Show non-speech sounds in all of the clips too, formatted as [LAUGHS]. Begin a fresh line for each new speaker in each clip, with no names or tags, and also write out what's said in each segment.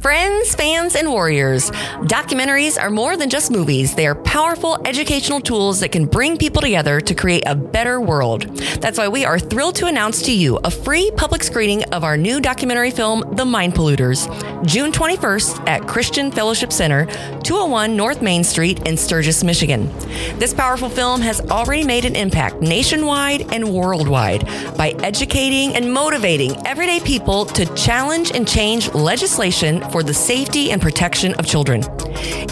Friends, fans, and warriors, documentaries are more than just movies. They are powerful educational tools that can bring people together to create a better world. That's why we are thrilled to announce to you a free public screening of our new documentary film, The Mind Polluters, June 21st at Christian Fellowship Center, 201 North Main Street in Sturgis, Michigan. This powerful film has already made an impact nationwide and worldwide by educating and motivating everyday people to challenge and change legislation for the safety and protection of children.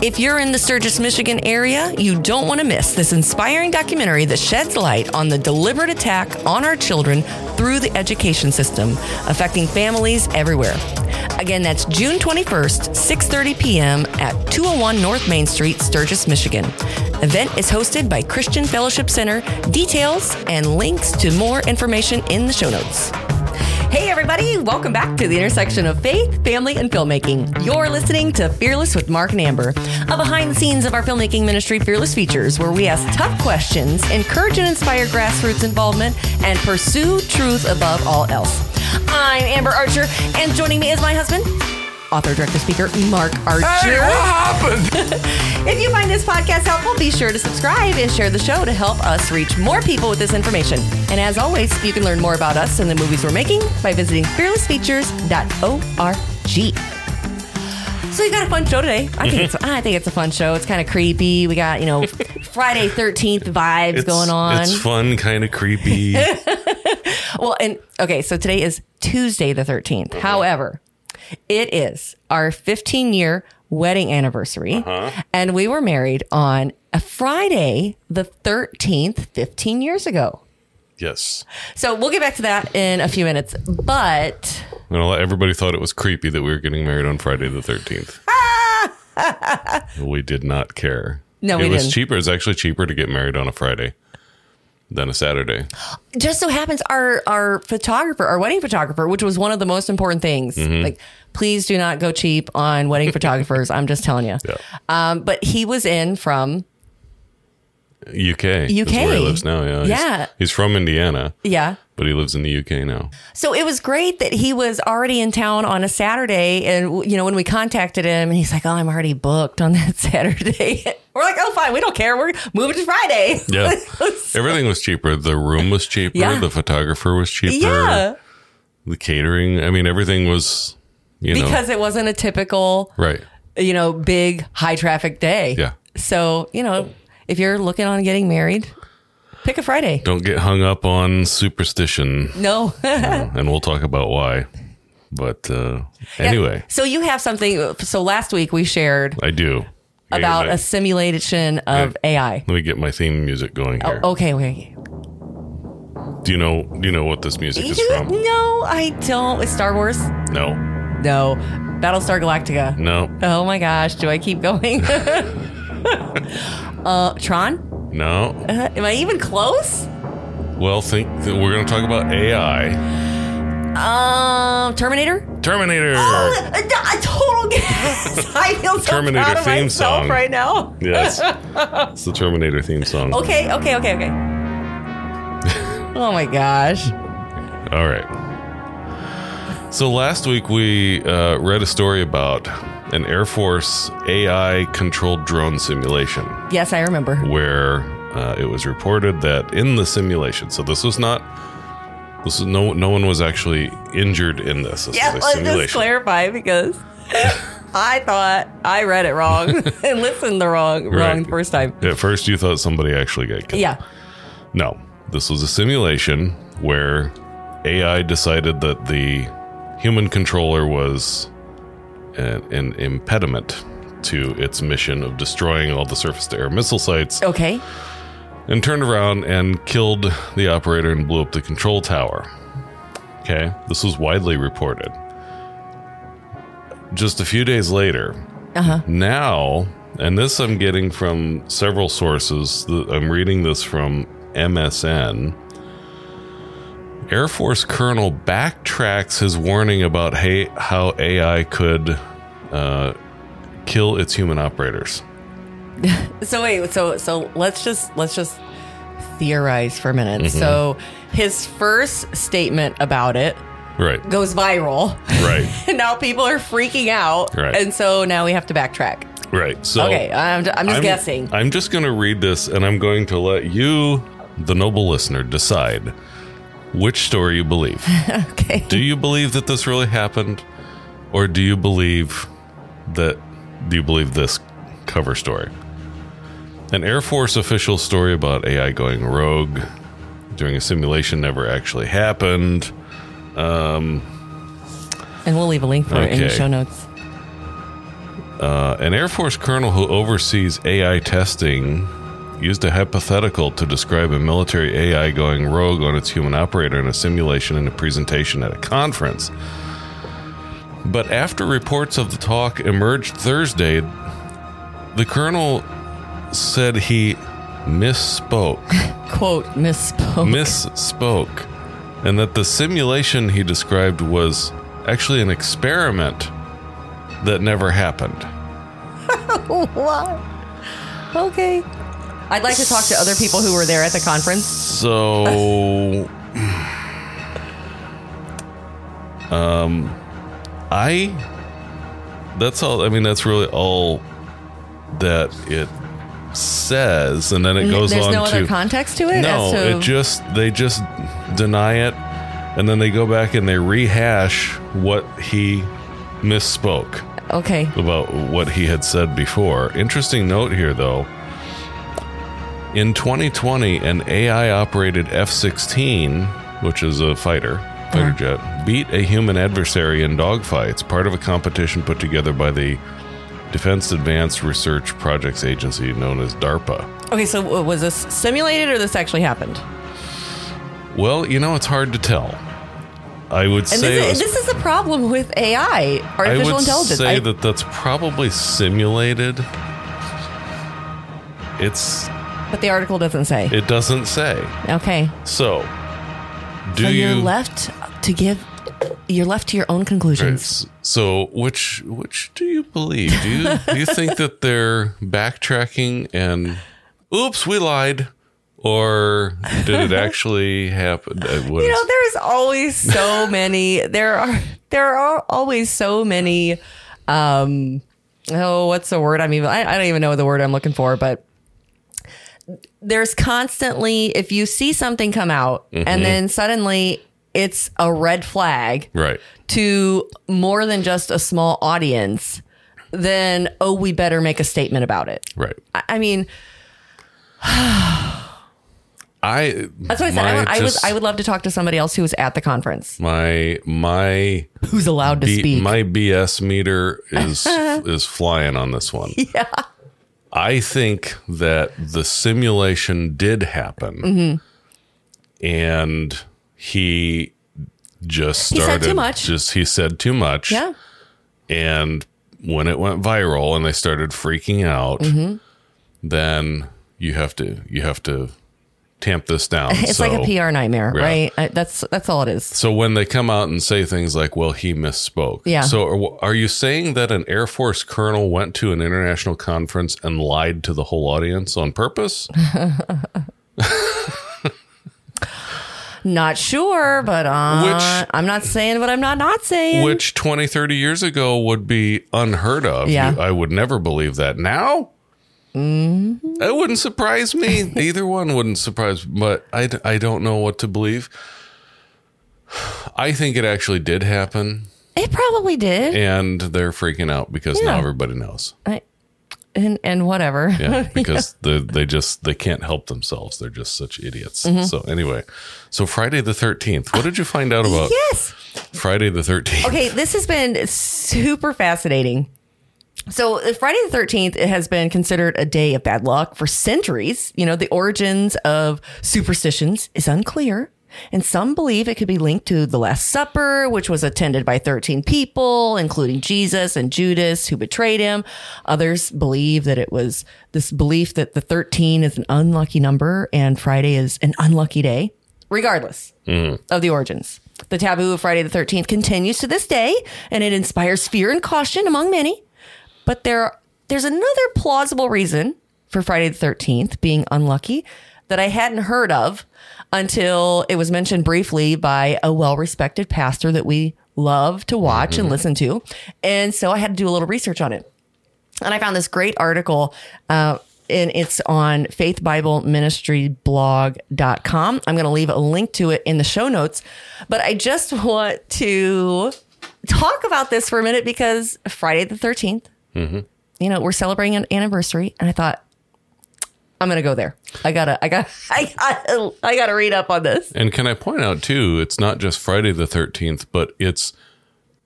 If you're in the Sturgis, Michigan area, you don't want to miss this inspiring documentary that sheds light on the deliberate attack on our children through the education system, affecting families everywhere. Again, that's June 21st, 6:30 p.m. at 201 North Main Street, Sturgis, Michigan. Event is hosted by Christian Fellowship Center. Details and links to more information in the show notes. Hey, everybody, welcome back to the intersection of faith, family, and filmmaking. You're listening to Fearless with Mark and Amber, a behind the scenes of our filmmaking ministry, Fearless Features, where we ask tough questions, encourage and inspire grassroots involvement, and pursue truth above all else. I'm Amber Archer, and joining me is my husband, author, director, speaker, Mark Archer.
Hey, what happened? [LAUGHS]
If you find this podcast helpful, be sure to subscribe and share the show to help us reach more people with this information. And as always, you can learn more about us and the movies we're making by visiting fearlessfeatures.org. So you got a fun show today. I think it's mm-hmm. I think it's a fun show. It's kind of creepy. We got, you know, [LAUGHS] Friday 13th vibes
It's-
going on.
It's fun, kind of creepy. [LAUGHS]
Well, and okay, so today is Tuesday the 13th. Uh-huh. However, it is our 15 year wedding anniversary.
Uh-huh.
And we were married on a Friday the 13th, 15 years ago.
yes.
So we'll get back to that in a few minutes. But
everybody thought it was creepy that we were getting married on Friday the 13th. [LAUGHS] we did not care.
No,
it
we
was
didn't.
It was cheaper. It's actually cheaper to get married on a Friday than a Saturday.
just so happens our our photographer, our wedding photographer, which was one of the most important things.
Mm-hmm.
Like, please do not go cheap on wedding [LAUGHS] photographers. I'm just telling you.
Yeah.
Um, but he was in from
UK.
UK.
where he lives now. Yeah. He's-
Yeah.
He's, from Indiana,
yeah.
but he lives in the UK now.
So it was great that he was already in town on a Saturday. And, you know, when we contacted him, and he's like, Oh, I'm already booked on [LAUGHS] that Saturday. [LAUGHS] We're like, Oh, fine. We don't care. We're moving to Friday. [LAUGHS]
Yeah. Everything was cheaper. The room was cheaper.
Yeah.
The photographer was cheaper.
yeah.
The catering. I mean, everything was, you know.
Because it wasn't a typical,
right.
you know, big high traffic day.
Yeah.
So, you know, if you're looking on getting married, pick a Friday.
Don't get hung up on superstition.
No. [LAUGHS]
and we'll talk about why. But uh, anyway,
So you have something. So last week we shared
I do.
about
Hey,
a simulation of AI.
Let me get my theme music going here.
Okay, okay.
Do you know? Do you know what this music is from? [LAUGHS]
No, I don't. It's Star Wars.
No,
No. Battlestar Galactica.
no,
Oh my gosh, do I keep going? [LAUGHS] uh, Tron?
no.
Uh, am I even close?
Well, think that we're going to talk about AI.
Um, Terminator?
Terminator.
Oh, a, a total [LAUGHS] guess. I feel so
Terminator
proud of
theme
myself
song.
right now.
Yes, [LAUGHS] it's the Terminator theme song.
Okay, okay, okay, okay. [LAUGHS] oh my gosh.
All right. So last week we uh, read a story about an Air Force AI controlled drone simulation.
Yes, I remember.
where uh, it was reported that in the simulation, so this was not, this is no, no one was actually injured in this. This
Yeah,
a
let's just
simulation.
clarify because [LAUGHS] I thought I read it wrong [LAUGHS] and listened the wrong wrong
Right.
the first time.
At first, you thought somebody actually got killed.
Yeah.
No, this was a simulation where AI decided that the human controller was an, an impediment to its mission of destroying all the surface-to-air missile sites
Okay.
and turned around and killed the operator and blew up the control tower. Okay, this was widely reported. Just a few days later, uh-huh. now, and this I'm getting from several sources, I'm reading this from MSN. Air Force Colonel backtracks his warning about hey, how AI could uh, kill its human operators. [LAUGHS]
So wait, so so let's just let's just theorize for a minute.
Mm-hmm.
So his first statement about it
Right.
goes viral.
Right.
and [LAUGHS] now people are freaking out.
Right.
And so now we have to backtrack.
Right. So
okay, I'm, I'm just guessing.
I'm just going to read this and I'm going to let you, the noble listener, decide which story you believe. [LAUGHS]
okay.
do you believe that this really happened? Or do you believe that, do you believe this cover story? An Air Force official story about AI going rogue during a simulation never actually happened.
And we'll leave a link for it in the show notes.
Uh, an Air Force colonel who oversees AI testing used a hypothetical to describe a military AI going rogue on its human operator in a simulation in a presentation at a conference. But after reports of the talk emerged Thursday, the colonel said he misspoke. [LAUGHS]
Quote, misspoke.
misspoke, and that the simulation he described was actually an experiment that never happened. [LAUGHS]
what? Okay. I'd like to talk to other people who were there at the conference.
So, [LAUGHS] um, I. That's all. I mean, that's really all that it says, and then it goes
There's
on
no
to
other context to it?
No,
as to,
it just they just deny it, and then they go back and they rehash what he misspoke
okay.
about what he had said before. Interesting note here, though. In 2020, an AI operated F 16, which is a fighter, fighter jet, beat a human adversary in dogfights, part of a competition put together by the Defense Advanced Research Projects Agency, known as DARPA.
Okay, so uh, was this simulated or this actually happened?
Well, you know, it's hard to tell. I would
And
say
this, is, this is the problem with AI,
I
artificial
would
intelligence.
say
I-
that that's probably simulated. It's
but the article doesn't say.
it doesn't say.
okay.
So, do
so
you
left to give. You're left to your own conclusions.
S- So, which which do you believe? Do you do you think that they're backtracking and oops, we lied, or did it actually happen? Uh, what
You know, there's always so [LAUGHS] many. There are there are always so many. Um, oh, what's the word? I mean, I, I don't even know the word I'm looking for, but there's constantly if you see something come out and then suddenly it's a red flag
right.
to more than just a small audience, then oh, we better make a statement about it.
Right.
I, I mean,
I
that's what I said. I, would- I would I would love to talk to somebody else who was at the conference
my my
who's allowed to
B-
speak.
my BS meter is [LAUGHS] is flying on this one.
yeah.
I think that the simulation did happen,
Mm-hmm.
and he just
He said
started
too much.
Just he said too much.
Yeah.
and when it went viral and they started freaking out,
Mm-hmm.
then you have to you have to tamp this down. [LAUGHS]
It's
So-
like a PR nightmare,
Yeah.
right? I, that's that's all it is.
So when they come out and say things like, "Well, he misspoke,"
Yeah.
So are, are you saying that an Air Force colonel went to an international conference and lied to the whole audience on purpose? [LAUGHS]
Not sure, but uh,
Which-
I'm not saying what I'm not not saying.
Which 20, 30 years ago would be unheard of.
Yeah.
I would never believe that. Now,
Mm-hmm.
that wouldn't surprise me. Either one wouldn't surprise me, but I don't know what to believe. I think it actually did happen,
it probably did,
and they're freaking out because now everybody knows.
I, and and whatever.
Yeah, [LAUGHS] because they they just they can't help themselves. They're just such idiots.
Mm-hmm.
So anyway, so Friday the thirteenth. What did you find out about
yes.
Friday the thirteenth?
Okay, this has been super fascinating. So, uh, Friday the 13th it has been considered a day of bad luck for centuries. You know, the origins of superstitions is unclear. And some believe it could be linked to the Last Supper, which was attended by 13 people, including Jesus and Judas, who betrayed him. Others believe that it was this belief that the 13 is an unlucky number and Friday is an unlucky day. Regardless, mm-hmm. of the origins. The taboo of Friday the 13th continues to this day, and it inspires fear and caution among many. But there, there's another plausible reason for Friday the 13th being unlucky. That I hadn't heard of until it was mentioned briefly by a well respected pastor that we love to watch and listen to. And so I had to do a little research on it. And I found this great article. Uh, and it's on faithbibleministryblog.com. I'm going to leave a link to it in the show notes. But I just want to talk about this for a minute because Friday the 13th, you know, we're celebrating an anniversary. And I thought, I'm going to go there. I gotta, I got, [LAUGHS] I got, I gotta read up on this.
And can I point out too, it's not just Friday the 13th, but it's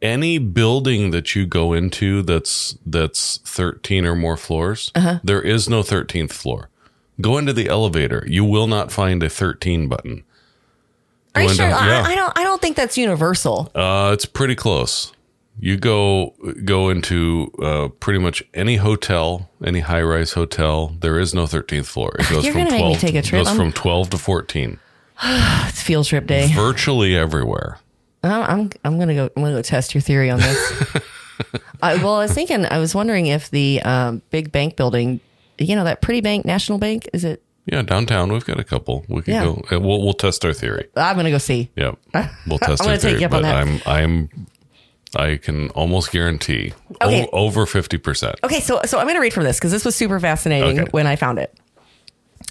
any building that you go into that's that's 13 or more floors.
Uh-huh.
there is no 13th floor. Go into the elevator. You will not find a 13 button.
Are you sure?
yeah.
I, I don't, I don't think that's universal.
Uh, it's pretty close. You go go into uh, pretty much any hotel, any high rise hotel. There is no 13th floor. It goes
You're
from
gonna make me
12
take a
it
trip.
goes
I'm-
from 12 to 14. [SIGHS]
It's field trip day.
Virtually everywhere.
I'm I'm I'm gonna go. I'm gonna go test your theory on this. [LAUGHS] I, well, I was thinking. I was wondering if the um, big bank building, you know, that pretty bank, National Bank, is it?
Yeah, downtown we've got a couple. We can
Yeah.
go. uh, We'll we'll test our theory.
I'm gonna go see.
Yep, [LAUGHS] we'll test
I'm
our
gonna take
theory.
you up on
but
that.
I'm I'm I can almost guarantee o- over fifty percent.
Okay, so so I'm gonna read from this because this was super fascinating
Okay.
when I found it,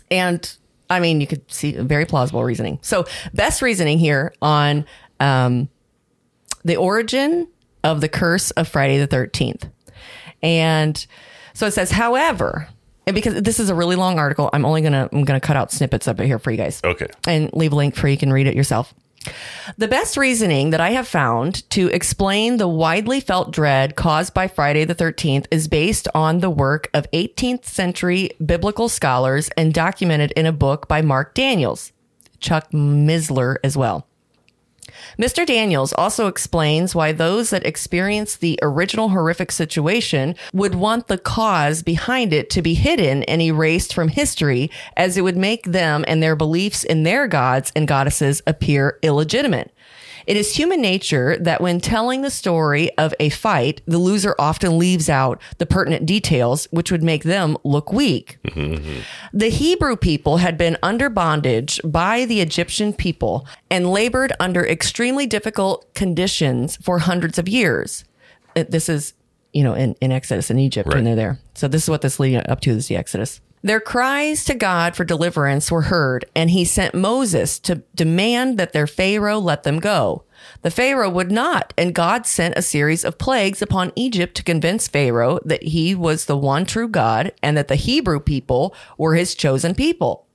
and I mean, you could see very plausible reasoning. So, best reasoning here on um, the origin of the curse of Friday the 13th. And so it says, however, and because this is a really long article, I'm only gonna I'm gonna cut out snippets of it here for you guys.
Okay.
And leave a link for you can read it yourself. The best reasoning that I have found to explain the widely felt dread caused by Friday the 13th is based on the work of 18th century biblical scholars and documented in a book by Mark Daniels, Chuck Missler as well. Mr. Daniels also explains why those that experienced the original horrific situation would want the cause behind it to be hidden and erased from history, as it would make them and their beliefs in their gods and goddesses appear illegitimate. It is human nature that when telling the story of a fight, the loser often leaves out the pertinent details, which would make them look weak. The Hebrew people had been under bondage by the Egyptian people and labored under extremely difficult conditions for hundreds of years. Uh, This is, you know, in, in Exodus in Egypt when
Right.
they're there. So this is what this leading up to is the Exodus. Their cries to God for deliverance were heard, and he sent Moses to demand that their Pharaoh let them go. The Pharaoh would not, and God sent a series of plagues upon Egypt to convince Pharaoh that he was the one true God and that the Hebrew people were his chosen people.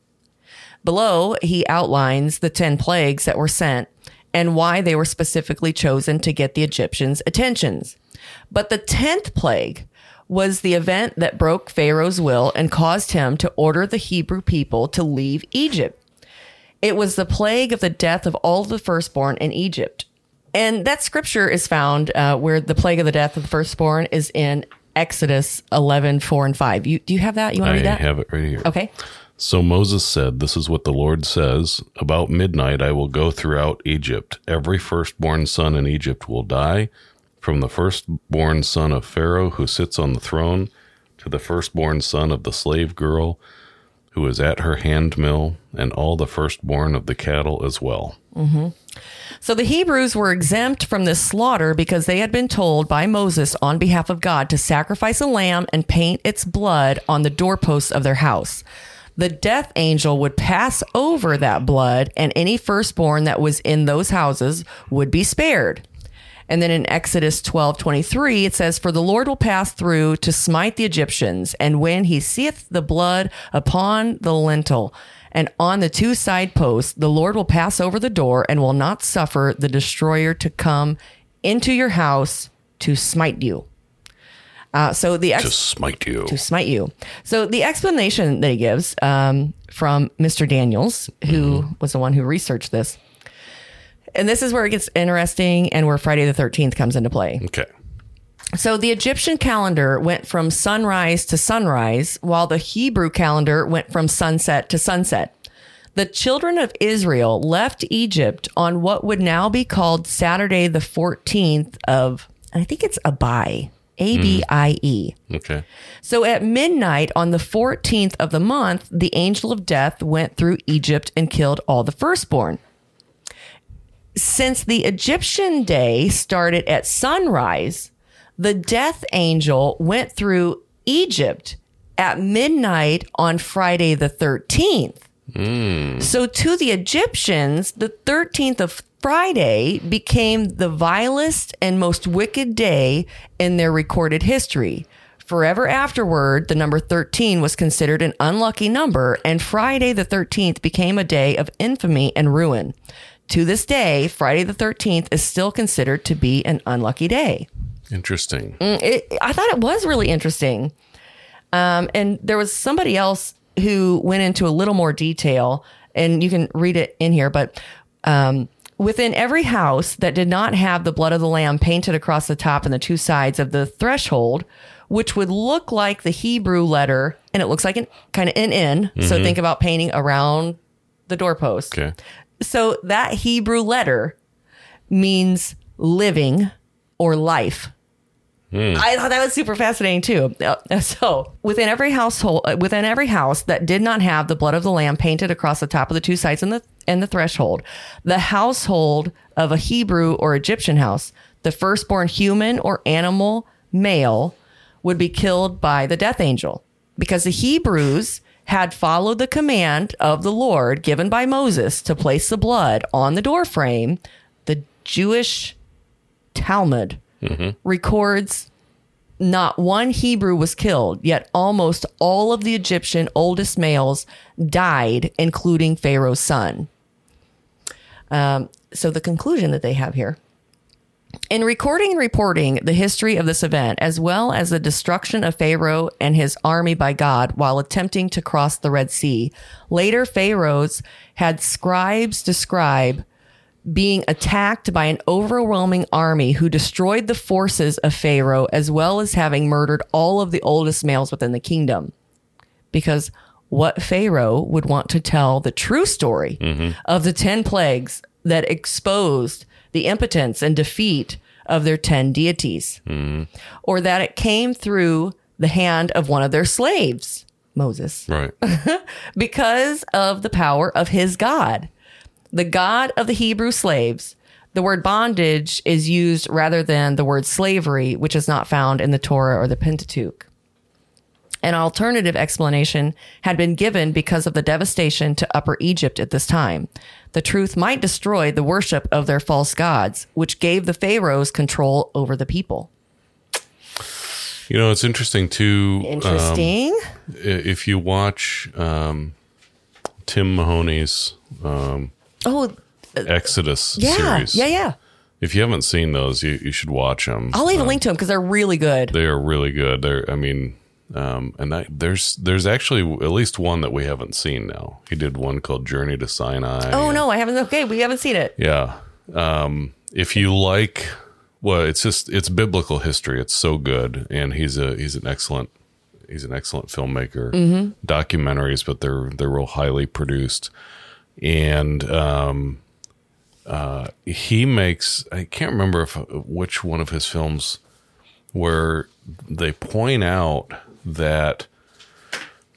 Below, he outlines the 10 plagues that were sent and why they were specifically chosen to get the Egyptians' attentions. But the 10th plague was the event that broke Pharaoh's will and caused him to order the Hebrew people to leave Egypt. It was the plague of the death of all the firstborn in Egypt. And that scripture is found uh, where the plague of the death of the firstborn is in Exodus 11, 4 and 5. You, do you have that? You want to read that?
have it right here.
Okay.
So Moses said, This is what the Lord says About midnight I will go throughout Egypt. Every firstborn son in Egypt will die, from the firstborn son of Pharaoh who sits on the throne to the firstborn son of the slave girl who is at her handmill, and all the firstborn of the cattle as well. Mm-hmm.
So the Hebrews were exempt from this slaughter because they had been told by Moses on behalf of God to sacrifice a lamb and paint its blood on the doorposts of their house. The death angel would pass over that blood, and any firstborn that was in those houses would be spared. And then in Exodus 12 23, it says, For the Lord will pass through to smite the Egyptians, and when he seeth the blood upon the lintel and on the two side posts, the Lord will pass over the door and will not suffer the destroyer to come into your house to smite you. Uh, so the ex-
To smite you.
to smite you. So the explanation that he gives um, from Mr. Daniels, who was the one who researched this, and this is where it gets interesting and where Friday the 13th comes into play.
Okay.
So the Egyptian calendar went from sunrise to sunrise, while the Hebrew calendar went from sunset to sunset. The children of Israel left Egypt on what would now be called Saturday the 14th of, I think it's Abai. A B I E. Mm.
Okay.
So at midnight on the 14th of the month, the angel of death went through Egypt and killed all the firstborn. Since the Egyptian day started at sunrise, the death angel went through Egypt at midnight on Friday the 13th. Hmm. So to the Egyptians, the 13th of Friday became the vilest and most wicked day in their recorded history. Forever afterward, the number 13 was considered an unlucky number, and Friday the 13th became a day of infamy and ruin. To this day, Friday the 13th is still considered to be an unlucky day.
Interesting.
It, I thought it was really interesting. Um, and there was somebody else who went into a little more detail, and you can read it in here. But um, within every house that did not have the blood of the lamb painted across the top and the two sides of the threshold, which would look like the Hebrew letter, and it looks like an kind of an N. So think about painting around the doorpost.
Okay.
So that Hebrew letter means living or life. I thought that was super fascinating too. Uh, So within every household, uh, within every house that did not have the blood of the lamb painted across the top of the two sides and the and the threshold, the household of a Hebrew or Egyptian house, the firstborn human or animal male would be killed by the death angel because the Hebrews had followed the command of the Lord given by Moses to place the blood on the doorframe. The Jewish Talmud records not one Hebrew was killed, yet almost all of the Egyptian oldest males died, including Pharaoh's son. Um, so, the conclusion that they have here in recording and reporting the history of this event, as well as the destruction of Pharaoh and his army by God while attempting to cross the Red Sea, later pharaohs had scribes describe being attacked by an overwhelming army who destroyed the forces of Pharaoh, as well as having murdered all of the oldest males within the kingdom. Because what Pharaoh would want to tell the true story mm-hmm. of the 10 plagues that exposed the impotence and defeat of their 10 deities, hmm. or that it came through the hand of one of their slaves, Moses
Right. [LAUGHS]
because of the power of his God, the God of the Hebrew slaves. The word bondage is used rather than the word slavery, which is not found in the Torah or the Pentateuch. An alternative explanation had been given because of the devastation to Upper Egypt at this time. The truth might destroy the worship of their false gods, which gave the pharaohs control over the people.
You know, it's interesting too. um,
Interesting.
i- if you watch um, Tim Mahoney's um,
oh,
Exodus
yeah.
series,
Yeah, yeah.
if you haven't seen those, you, you should watch them.
I'll leave a link to them because they're really good.
They are really good. They're, I mean, um, and that, there's there's actually at least one that we haven't seen now. He did one called Journey to Sinai.
Oh no, I haven't. Okay, we haven't seen it.
Yeah. Um, if you like, well, it's just it's biblical history. It's so good, and he's a he's an excellent he's an excellent filmmaker. Documentaries, but they're they're real highly produced, and um, uh, he makes I can't remember if which one of his films where they point out that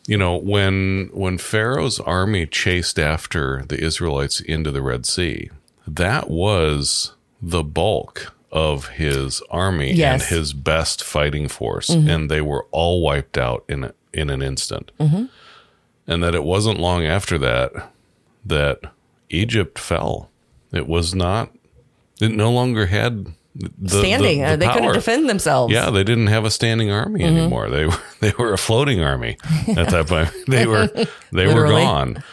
you know when when pharaoh's army chased after the israelites into the red sea that was the bulk of his army
Yes.
and his best fighting force mm-hmm. and they were all wiped out in a, in an instant. Mm-hmm. And that it wasn't long after that that egypt fell. It was not it no longer had the,
Standing,
the-
uh,
the
they couldn't defend themselves.
Yeah, they didn't have a standing army
Mm-hmm.
anymore. They were [LAUGHS] they were a floating army at that [LAUGHS] point. They were they were gone.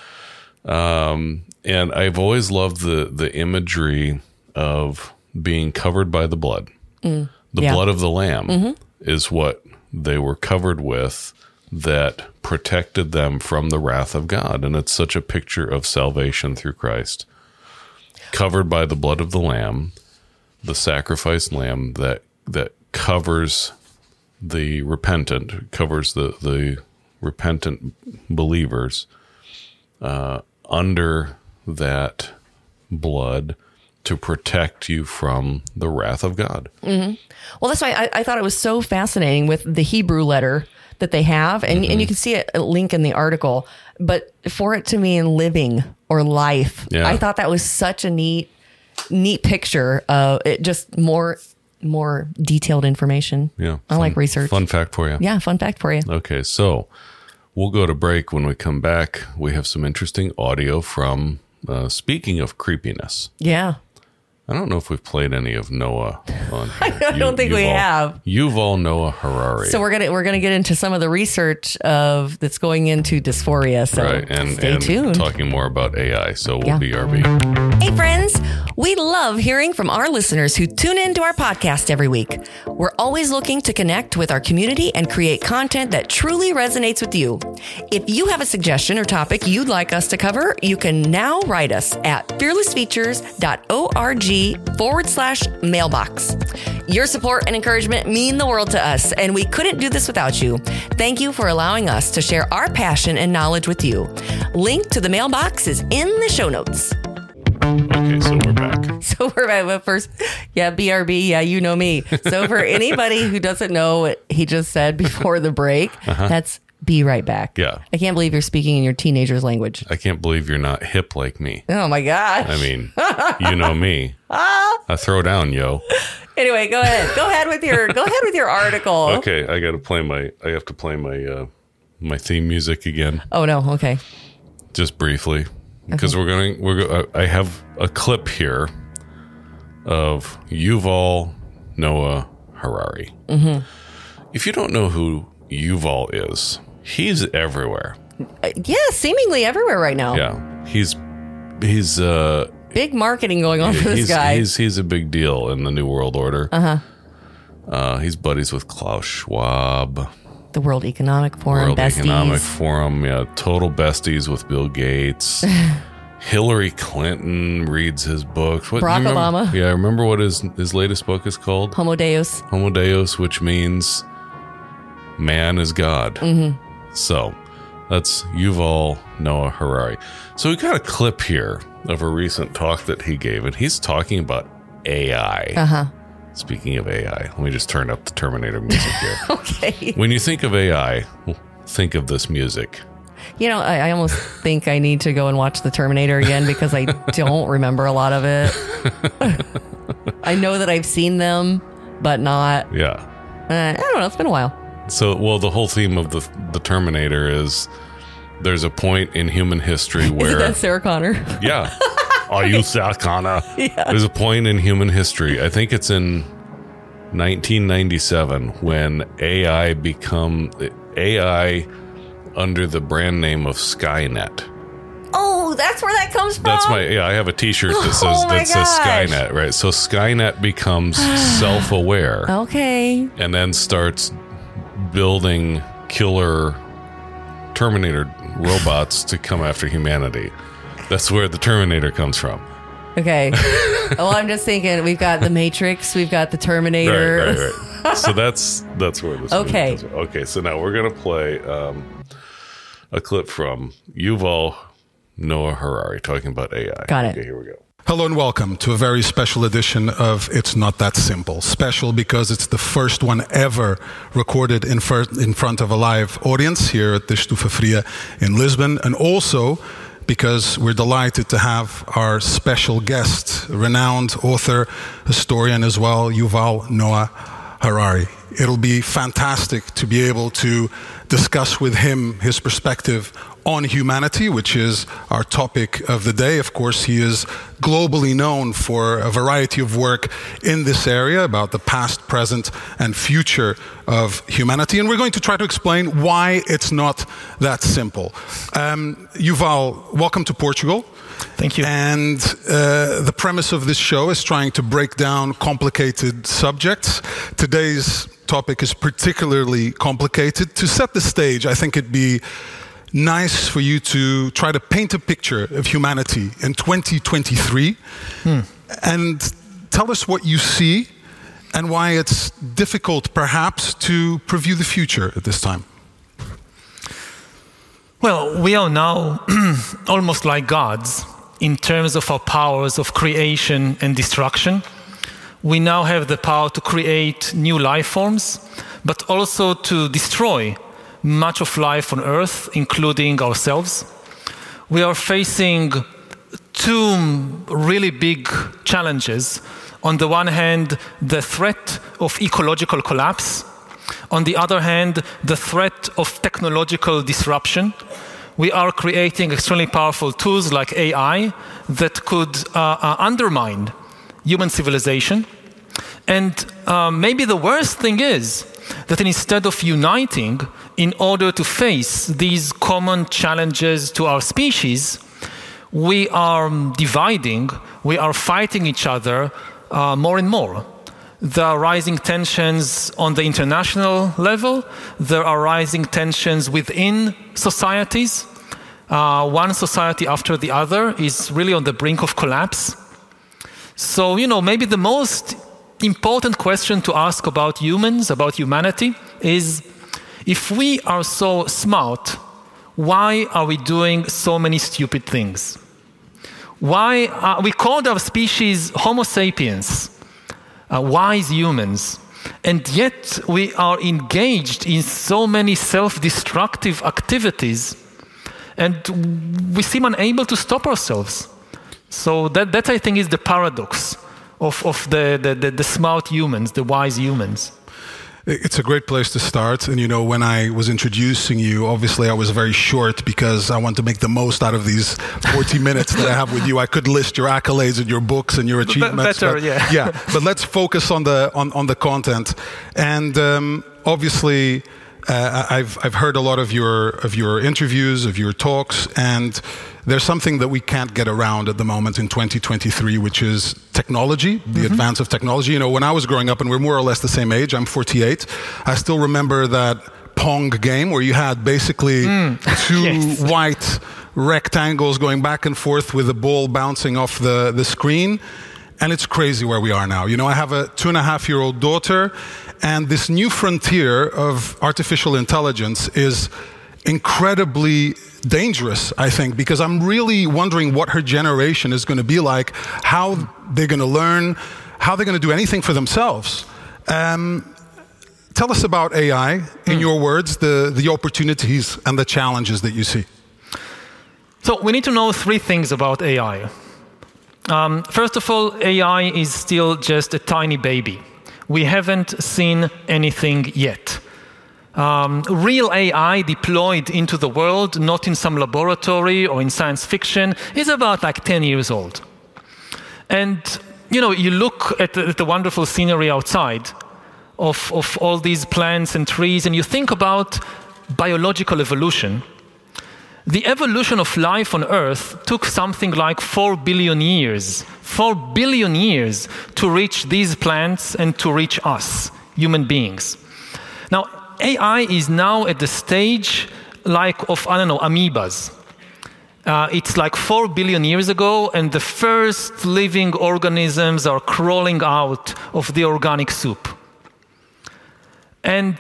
Um, and I've always loved the the imagery of being covered by the blood. the
Mm. Yeah. Mm-hmm.
blood of the lamb is what they were covered with that protected them from the wrath of God. And it's such a picture of salvation through Christ. Covered by the blood of the lamb, the sacrificed lamb that that covers the repentant, covers the the repentant believers uh, under that blood to protect you from the wrath of God. Mm-hmm.
Well, that's why I, I thought it was so fascinating with the Hebrew letter that they have, and, and you can see a, a link in the article. But for it to mean living or life,
Yeah.
I thought that was such a neat, neat picture of it. Just more, more detailed information.
Yeah.
I like research.
Fun fact for you.
Yeah, fun fact for you.
Okay, so we'll go to break. When we come back, we have some interesting audio from. Uh, speaking of creepiness,
Yeah.
I don't know if we've played any of Noah on [LAUGHS] here.
I don't think we have.
Yuval Noah Harari.
So we're gonna we're gonna get into some of the research of that's going into dysphoria. So
right, and,
stay
and
tuned.
talking more about AI. So we'll
Yeah.
BRB.
Hey, friends, we love hearing from our listeners who tune into our podcast every week. We're always looking to connect with our community and create content that truly resonates with you. If you have a suggestion or topic you'd like us to cover, you can now write us at fearlessfeatures.org forward slash mailbox. Your support and encouragement mean the world to us, and we couldn't do this without you. Thank you for allowing us to share our passion and knowledge with you. Link to the mailbox is in the show notes.
Okay, so we're back. [LAUGHS]
So we're back. but first, yeah, BRB, yeah, you know me. So for [LAUGHS] anybody who doesn't know what he just said before the break, uh-huh. that's be right back.
Yeah.
I can't believe you're speaking in your teenager's language.
I can't believe you're not hip like me.
Oh my gosh.
I mean, you know me. [LAUGHS] I throw down, yo.
anyway, go ahead. Go ahead with your go ahead with your article. [LAUGHS]
Okay, I got to play my. I have to play my uh, my theme music again,
Oh no, okay.
just briefly, because we're going. We're. Go, I have a clip here of Yuval Noah Harari.
Mm-hmm.
If you don't know who Yuval is, he's everywhere.
Uh, yeah, seemingly everywhere right now.
Yeah, he's he's uh
Big marketing going on for this
he's,
guy.
He's he's a big deal in the New World Order. Uh-huh. Uh, he's buddies with Klaus Schwab,
the World Economic Forum,
World
besties.
Economic Forum. Yeah, total besties with Bill Gates. [LAUGHS] Hillary Clinton reads his books. What,
Barack
remember-
Obama.
Yeah, remember what his his latest book is called?
Homo Deus.
Homo Deus, which means man is God.
Mm-hmm.
So that's Yuval Noah Harari. So we got a clip here of a recent talk that he gave, and he's talking about AI.
Uh huh.
Speaking of AI, let me just turn up the Terminator music here. [LAUGHS]
Okay.
when you think of AI, think of this music.
You know, I, I almost think I need to go and watch The Terminator again because I [LAUGHS] don't remember a lot of it. [LAUGHS] I know that I've seen them, but not.
Yeah.
Uh, I don't know. It's been a while.
So, well, the whole theme of the the Terminator is there's a point in human history [LAUGHS]
Is
where
that Sarah Connor?
Yeah. Are you Sarah Connor? [LAUGHS] There's a point in human history. I think it's in 1997 when AI become AI under the brand name of Skynet.
Oh, that's where that comes from.
That's my yeah. I have a T-shirt that [LAUGHS] oh says
Oh
that says
gosh.
Skynet. Right. So Skynet becomes self-aware [SIGHS]
Okay.
and then starts building killer Terminator robots to come after humanity. That's where the Terminator comes from.
Okay. well, [LAUGHS] I'm just thinking we've got the Matrix, we've got the Terminator.
Right, right, right. so that's that's where this.
Okay.
comes from. Okay. So now we're gonna play um, a clip from Yuval Noah Harari talking about AI.
Got it.
Okay, here we go.
Hello and welcome to a very special edition of It's Not That Simple. Special because it's the first one ever recorded in, in front of a live audience here at the Estufa Fria in Lisbon, and also because we're delighted to have our special guest, renowned author, historian as well, Yuval Noah Harari. It'll be fantastic to be able to discuss with him his perspective on humanity, which is our topic of the day. Of course, he is globally known for a variety of work in this area about the past, present, and future of humanity. And we're going to try to explain why it's not that simple. Um, Yuval, welcome to Portugal.
Thank you.
And uh, the premise of this show is trying to break down complicated subjects. Today's topic is particularly complicated. To set the stage, I think it'd be nice for you to try to paint a picture of humanity in 2023 and tell us what you see and why it's difficult, perhaps, to preview the future at this time.
Well, we are now [CLEARS THROAT] almost like gods in terms of our powers of creation and destruction. We now have the power to create new life forms, but also to destroy much of life on Earth, including ourselves. We are facing two really big challenges. On the one hand, the threat of ecological collapse. On the other hand, the threat of technological disruption. We are creating extremely powerful tools like AI that could uh, uh, undermine human civilization. And uh, maybe the worst thing is that instead of uniting in order to face these common challenges to our species, we are dividing, we are fighting each other uh, more and more. There are rising tensions on the international level, there are rising tensions within societies. Uh, one society after the other is really on the brink of collapse. So, you know, maybe the most important question to ask about humans, about humanity, is if we are so smart, why are we doing so many stupid things? Why uh, we called our species Homo sapiens, uh, wise humans, and yet we are engaged in so many self destructive activities, and we seem unable to stop ourselves. So, that, that I think is the paradox of, of the, the, the, the smart humans, the wise humans.
It's a great place to start. And you know, when I was introducing you, obviously I was very short because I want to make the most out of these 40 minutes that I have with you. I could list your accolades and your books and your achievements.
Better, but, yeah. [LAUGHS]
yeah. But let's focus on the on, on the content. And um, obviously uh, I've I've heard a lot of your of your interviews, of your talks, and there's something that we can't get around at the moment in 2023, which is technology, the mm-hmm. advance of technology. You know, when I was growing up, and we're more or less the same age, I'm 48, I still remember that Pong game where you had basically mm. [LAUGHS] two yes. white rectangles going back and forth with the ball bouncing off the, the screen. And it's crazy where we are now. You know, I have a two and a half year old daughter, and this new frontier of artificial intelligence is incredibly dangerous, I think, because I'm really wondering what her generation is going to be like, how they're going to learn, how they're going to do anything for themselves. Um, tell us about AI, in hmm. your words, the, the opportunities and the challenges that you see.
So, we need to know three things about AI. Um, first of all, AI is still just a tiny baby. We haven't seen anything yet um, real AI deployed into the world, not in some laboratory or in science fiction, is about like 10 years old. And you know, you look at the, at the wonderful scenery outside of, of all these plants and trees, and you think about biological evolution. The evolution of life on Earth took something like 4 billion years, 4 billion years to reach these plants and to reach us, human beings. Now, AI is now at the stage like of, I don't know, amoebas. Uh, it's like four billion years ago, and the first living organisms are crawling out of the organic soup. And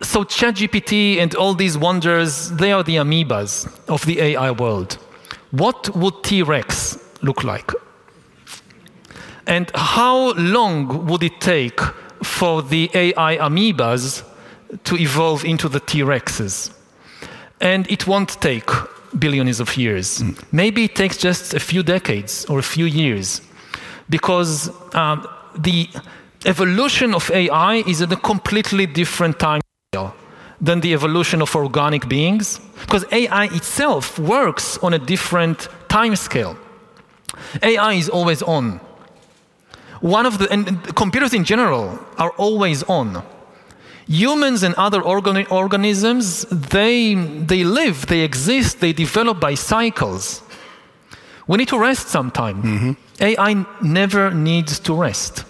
so, ChatGPT and all these wonders, they are the amoebas of the AI world. What would T Rex look like? And how long would it take for the AI amoebas to evolve into the T Rexes. And it won't take billions of years. Mm. Maybe it takes just a few decades or a few years because um, the evolution of AI is at a completely different time scale than the evolution of organic beings because AI itself works on a different time scale. AI is always on. One of the and computers in general are always on. Humans and other organ- organisms, they, they live, they exist, they develop by cycles. We need to rest sometime. Mm-hmm. AI never needs to rest.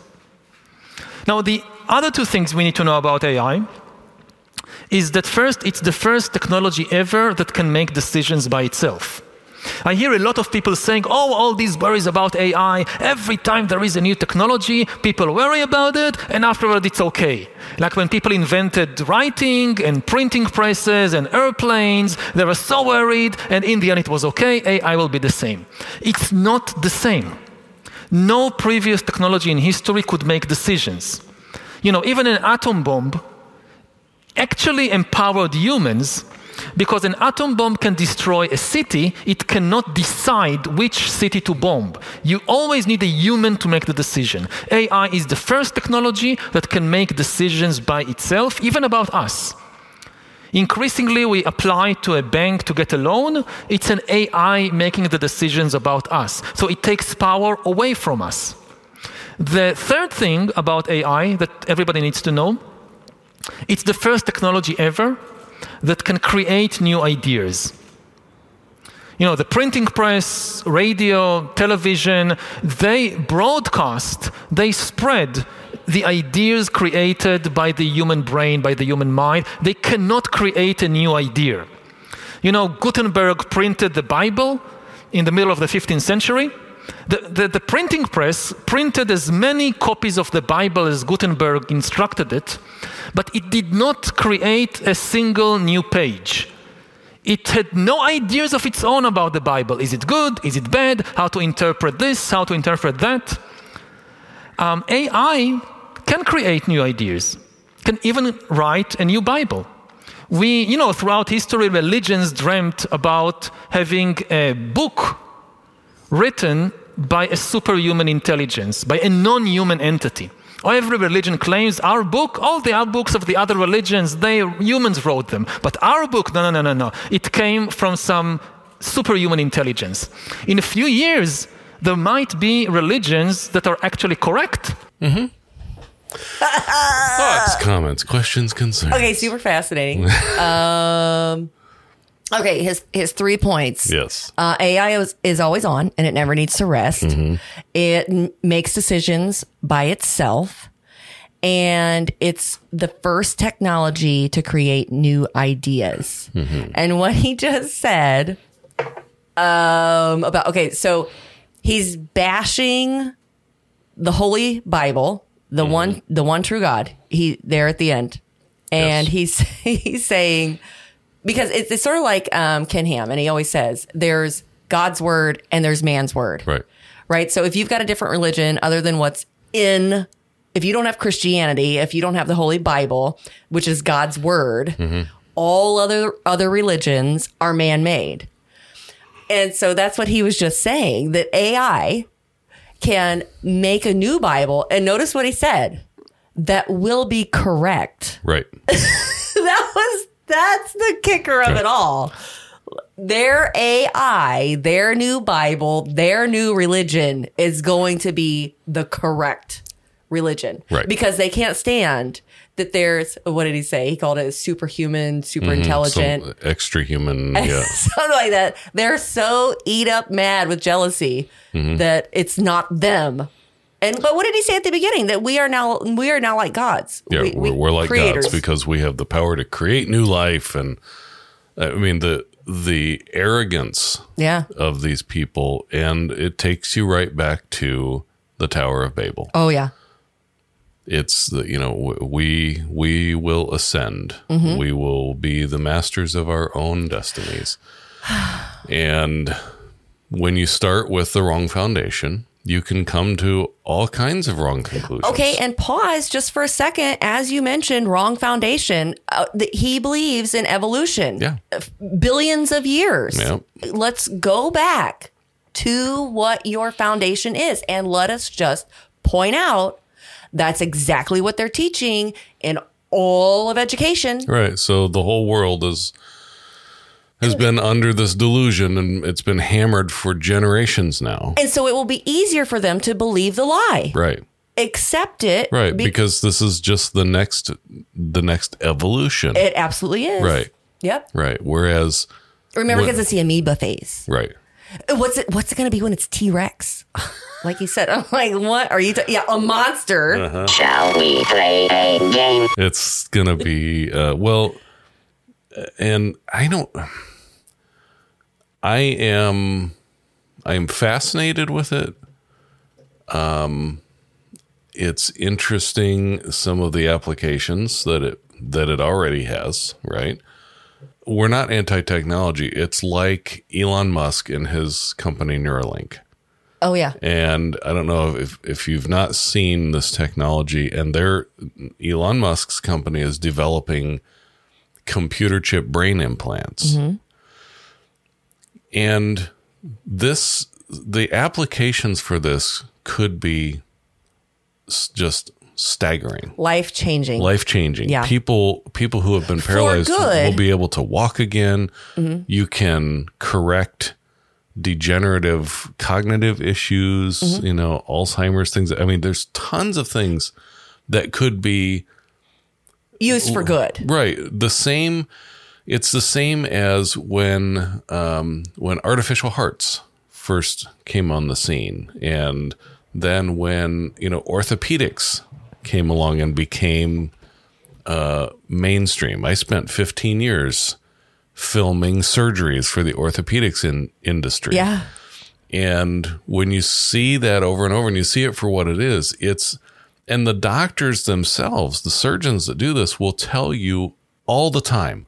Now, the other two things we need to know about AI is that first, it's the first technology ever that can make decisions by itself. I hear a lot of people saying, oh, all these worries about AI, every time there is a new technology, people worry about it, and afterward it's okay. Like when people invented writing and printing presses and airplanes, they were so worried, and in the end it was okay, AI will be the same. It's not the same. No previous technology in history could make decisions. You know, even an atom bomb actually empowered humans because an atom bomb can destroy a city, it cannot decide which city to bomb. You always need a human to make the decision. AI is the first technology that can make decisions by itself, even about us. Increasingly, we apply to a bank to get a loan. It's an AI making the decisions about us. So it takes power away from us. The third thing about AI that everybody needs to know it's the first technology ever that can create new ideas. You know, the printing press, radio, television, they broadcast, they spread the ideas created by the human brain, by the human mind. They cannot create a new idea. You know, Gutenberg printed the Bible in the middle of the 15th century. The, the, the, printing press printed as many copies of the Bible as Gutenberg instructed it, but it did not create a single new page. It had no ideas of its own about the Bible. Is it good? Is it bad? How to interpret this? How to interpret that? Um, AI can create new ideas, can even write a new Bible. We, you know, throughout history, religions dreamt about having a book written by a superhuman intelligence, by a non human entity. Every religion claims our book, all the other books of the other religions, they humans wrote them. But our book, no, no, no, no, no. It came from some superhuman intelligence. In a few years, there might be religions that are actually correct.
Mm-hmm. [LAUGHS] Thoughts, comments, questions, concerns.
Okay, super fascinating. [LAUGHS] um, okay, his his three points.
Yes.
Uh, AI is, is always on, and it never needs to rest.
Mm-hmm.
It n- makes decisions by itself, and it's the first technology to create new ideas.
Mm-hmm.
And what he just said um, about okay, so he's bashing the Holy Bible, the
Mm-hmm.
one the one true God. He there at the end, and
Yes.
he's [LAUGHS] he's saying because it's, it's sort of like um, Ken Ham, and he always says there's God's word and there's man's word,
Right.
right? So if you've got a different religion other than what's in, if you don't have Christianity, if you don't have the Holy Bible, which is God's word, all other other religions are man made. And so that's what he was just saying that AI can make a new Bible. And notice what he said that will be correct.
Right. [LAUGHS]
that was, that's the kicker of it all. Their AI, their new Bible, their new religion is going to be the correct religion.
Right.
Because they can't stand that there's, what did he say? He called it superhuman, super intelligent.
Some extra human. [LAUGHS] Yeah.
something like that. They're so eat up mad with jealousy
Mm-hmm.
that it's not them. And but what did he say at the beginning? That we are now we are now like gods.
Yeah,
we,
we, are we're like
creators.
gods because we have the power to create new life, and I mean the the arrogance
yeah.
of these people, and it takes you right back to the Tower of Babel.
Oh yeah.
It's the you know we we will ascend,
Mm-hmm.
we will be the masters of our own destinies, [SIGHS] and when you start with the wrong foundation, you can come to all kinds of wrong conclusions.
Okay, and pause just for a second. As you mentioned, wrong foundation. Uh, that he believes in evolution.
Yeah.
billions of years.
Yep.
Let's go back to what your foundation is and let us just point out that's exactly what they're teaching in all of education.
Right. So the whole world is has been under this delusion and it's been hammered for generations now.
And so it will be easier for them to believe the lie.
Right.
Accept it.
Right.
be-
because this is just the next the next evolution.
it absolutely is.
Right.
Yep.
Right. Whereas
Remember because it's the amoeba phase.
right.
What's it? What's it going to be when it's T Rex? [LAUGHS] Like you said, I'm like, what are you? T- yeah, a monster.
Uh-huh.
Shall we play a game?
It's gonna be uh well and I don't I am I am fascinated with it. Um, it's interesting some of the applications that it that it already has. Right, we're not anti technology. It's like Elon Musk and his company Neuralink.
Oh yeah.
And I don't know if, if you've not seen this technology, and their Elon Musk's company is developing computer chip brain implants. And this, the applications for this could be just staggering,
Life changing.
life changing.
Yeah.
People, people who have been paralyzed.
Mm-hmm.
will be able to walk again. You can correct degenerative cognitive issues,
Mm-hmm.
you know, Alzheimer's things. I mean, there's tons of things that could be
Used for good.
right. The same. It's the same as when um, when artificial hearts first came on the scene, and then when you know orthopedics came along and became uh, mainstream. I spent 15 years filming surgeries for the orthopedics in, industry.
Yeah.
And when you see that over and over and you see it for what it is, it's, and the doctors themselves, the surgeons that do this will tell you all the time,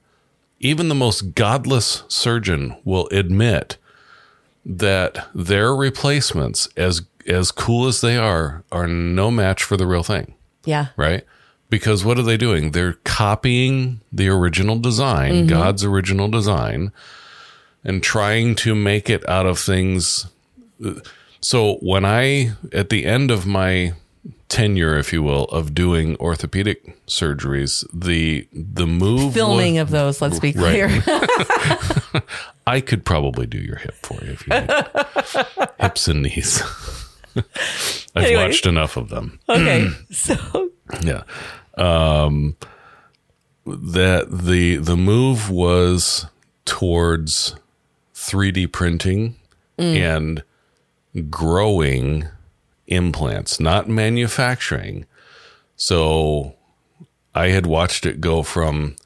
even the most godless surgeon will admit that their replacements, as, as cool as they are, are no match for the real thing
Yeah.
right? Because what are they doing? They're copying the original design, mm-hmm. God's original design, and trying to make it out of things. So when I, at the end of my tenure, if you will, of doing orthopedic surgeries, the the move
Filming
was-
of those, let's be
Right.
clear. [LAUGHS] [LAUGHS]
I could probably do your hip for you if you need. [LAUGHS] hips and knees. I've
Anyway.
watched enough of them. [CLEARS THROAT]
okay. So
Yeah. Um, that the the move was towards 3D printing and growing implants, not manufacturing. So I had watched it go from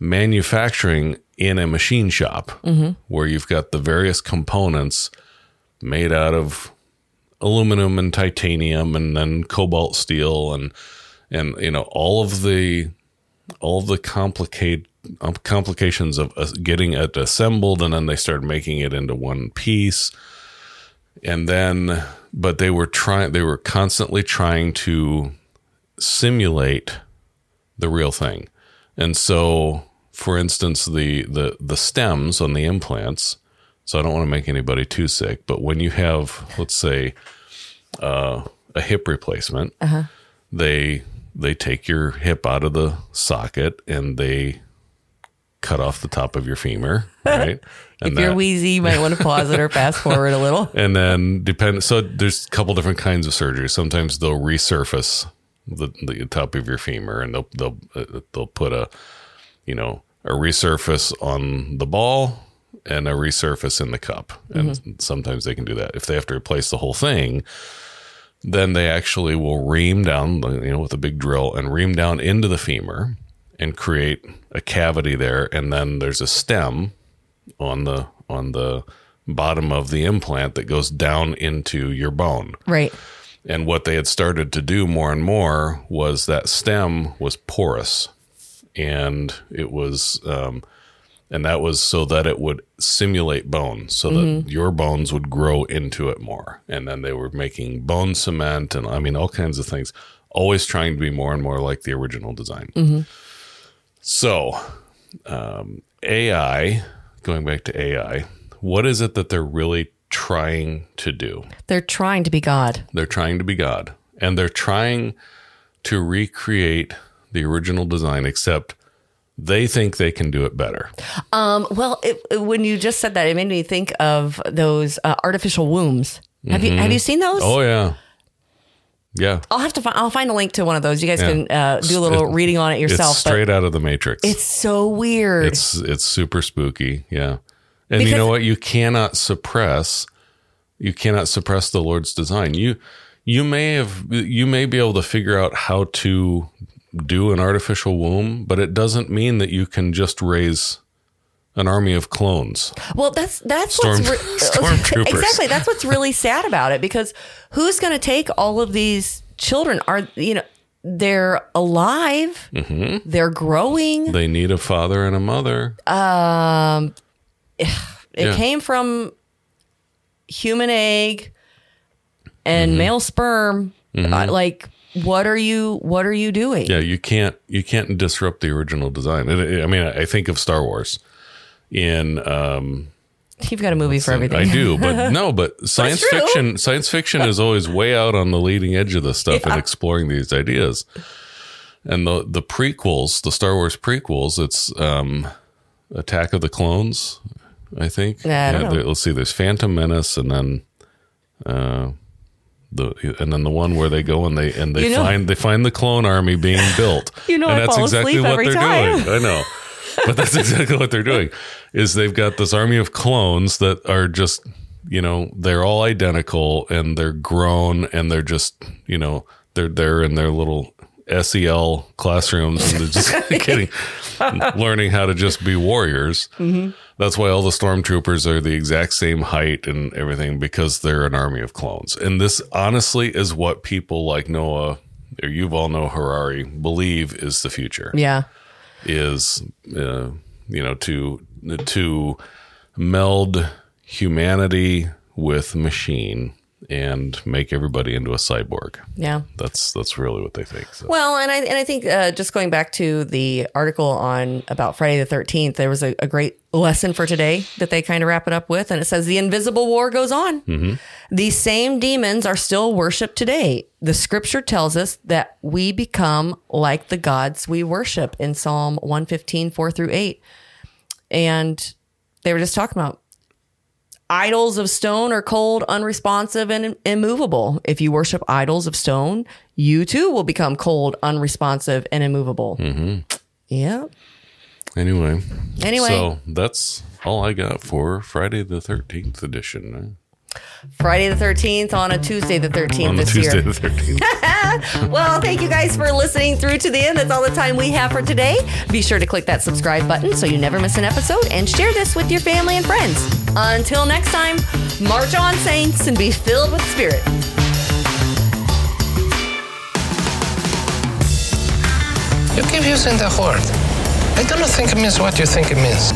manufacturing in a machine shop where you've got the various components made out of aluminum and titanium and then cobalt steel and and you know all of the all of the complicate um, complications of uh, getting it assembled and then they started making it into one piece and then but they were trying they were constantly trying to simulate the real thing. And so for instance the the the stems on the implants so i don't want to make anybody too sick but when you have let's say uh, a hip replacement they they take your hip out of the socket and they cut off the top of your femur [LAUGHS] right and
if you're wheezy, you might want to pause it or fast forward a little. [LAUGHS]
and then depend so there's a couple different kinds of surgery. Sometimes they'll resurface the, the top of your femur and they'll they'll uh, they'll put a you know a resurface on the ball and a resurface in the cup. And sometimes they can do that. If they have to replace the whole thing then they actually will ream down you know with a big drill and ream down into the femur and create a cavity there. And then there's a stem on the on the bottom of the implant that goes down into your bone.
Right.
And what they had started to do more and more was that stem was porous, and it was, um, and that was so that it would simulate bone, so that your bones would grow into it more. And then they were making bone cement, and I mean all kinds of things, always trying to be more and more like the original design. So, um, AI, going back to AI, what is it that they're really trying to do?
They're trying to be God.
They're trying to be God and they're trying to recreate the original design, except they think they can do it better.
Um, well, it, when you just said that, it made me think of those uh, artificial wombs. Have you have you seen those?
Oh, yeah. Yeah.
I'll have to find. I'll find a link to one of those. You guys
Yeah.
can uh, do a little
It-
reading on it yourself.
It's straight out of the Matrix.
it's so weird.
it's it's super spooky yeah and
Because-
you know what you cannot suppress you cannot suppress the lord's design you you may have you may be able to figure out how to do an artificial womb but it doesn't mean that you can just raise an army of clones.
Well, that's that's
Storm-
what's [LAUGHS]
stormtroopers.
exactly that's what's really sad about it because who's going to take all of these children? Are you know they're alive,
Mm-hmm.
they're growing.
They need a father and a mother.
Um, it
yeah.
came from human egg and
Mm-hmm.
male sperm. Uh, like, what are you? What are you doing?
Yeah, you can't you can't disrupt the original design. I mean, I think of Star Wars. In um,
You've got a movie for everything.
I do, but [LAUGHS] no, but science fiction science fiction is always way out on the leading edge of this stuff and exploring these ideas. And the the prequels, the Star Wars prequels, it's um, Attack of the Clones, I think.
Yeah, I
there- let's see, there's Phantom Menace, and then uh, the and then the one where they go and they and they
You know-
find they find the clone army being built. [LAUGHS]
You know
and
I
that's exactly what they're
time.
doing. I know. [LAUGHS] But that's exactly what they're doing. Is they've got this army of clones that are just, you know, they're all identical and they're grown and they're just, you know, they're they're in their little SEL classrooms and they're just [LAUGHS] getting learning how to just be warriors. Mm-hmm. That's why all the stormtroopers are the exact same height and everything because they're an army of clones. And this honestly is what people like Noah or Yuval Noah Harari believe is the future
Yeah.
Is uh, you know to to meld humanity with machine and make everybody into a cyborg.
Yeah.
That's that's really what they think. So.
Well, and I and I think uh, just going back to the article on about Friday the Thirteenth, there was a, a great lesson for today that they kind of wrap it up with, and it says the invisible war goes on. These same demons are still worshipped today. The Scripture tells us that we become like the gods we worship in Psalm one fifteen four through eight, and they were just talking about idols of stone are cold, unresponsive, and immovable. If you worship idols of stone, you too will become cold, unresponsive, and immovable. Mm-hmm. Yeah.
anyway,
Anyway.
so that's all I got for Friday the Thirteenth edition.
Friday the 13th on a Tuesday the 13th
On
this
Tuesday
year.
the Thirteenth. [LAUGHS]
Well, thank you guys for listening through to the end. That's all the time we have for today. Be sure to click that subscribe button so you never miss an episode and share this with your family and friends. Until next time, march on, saints, and be filled with spirit.
You keep using the word. I don't think it means what you think it means.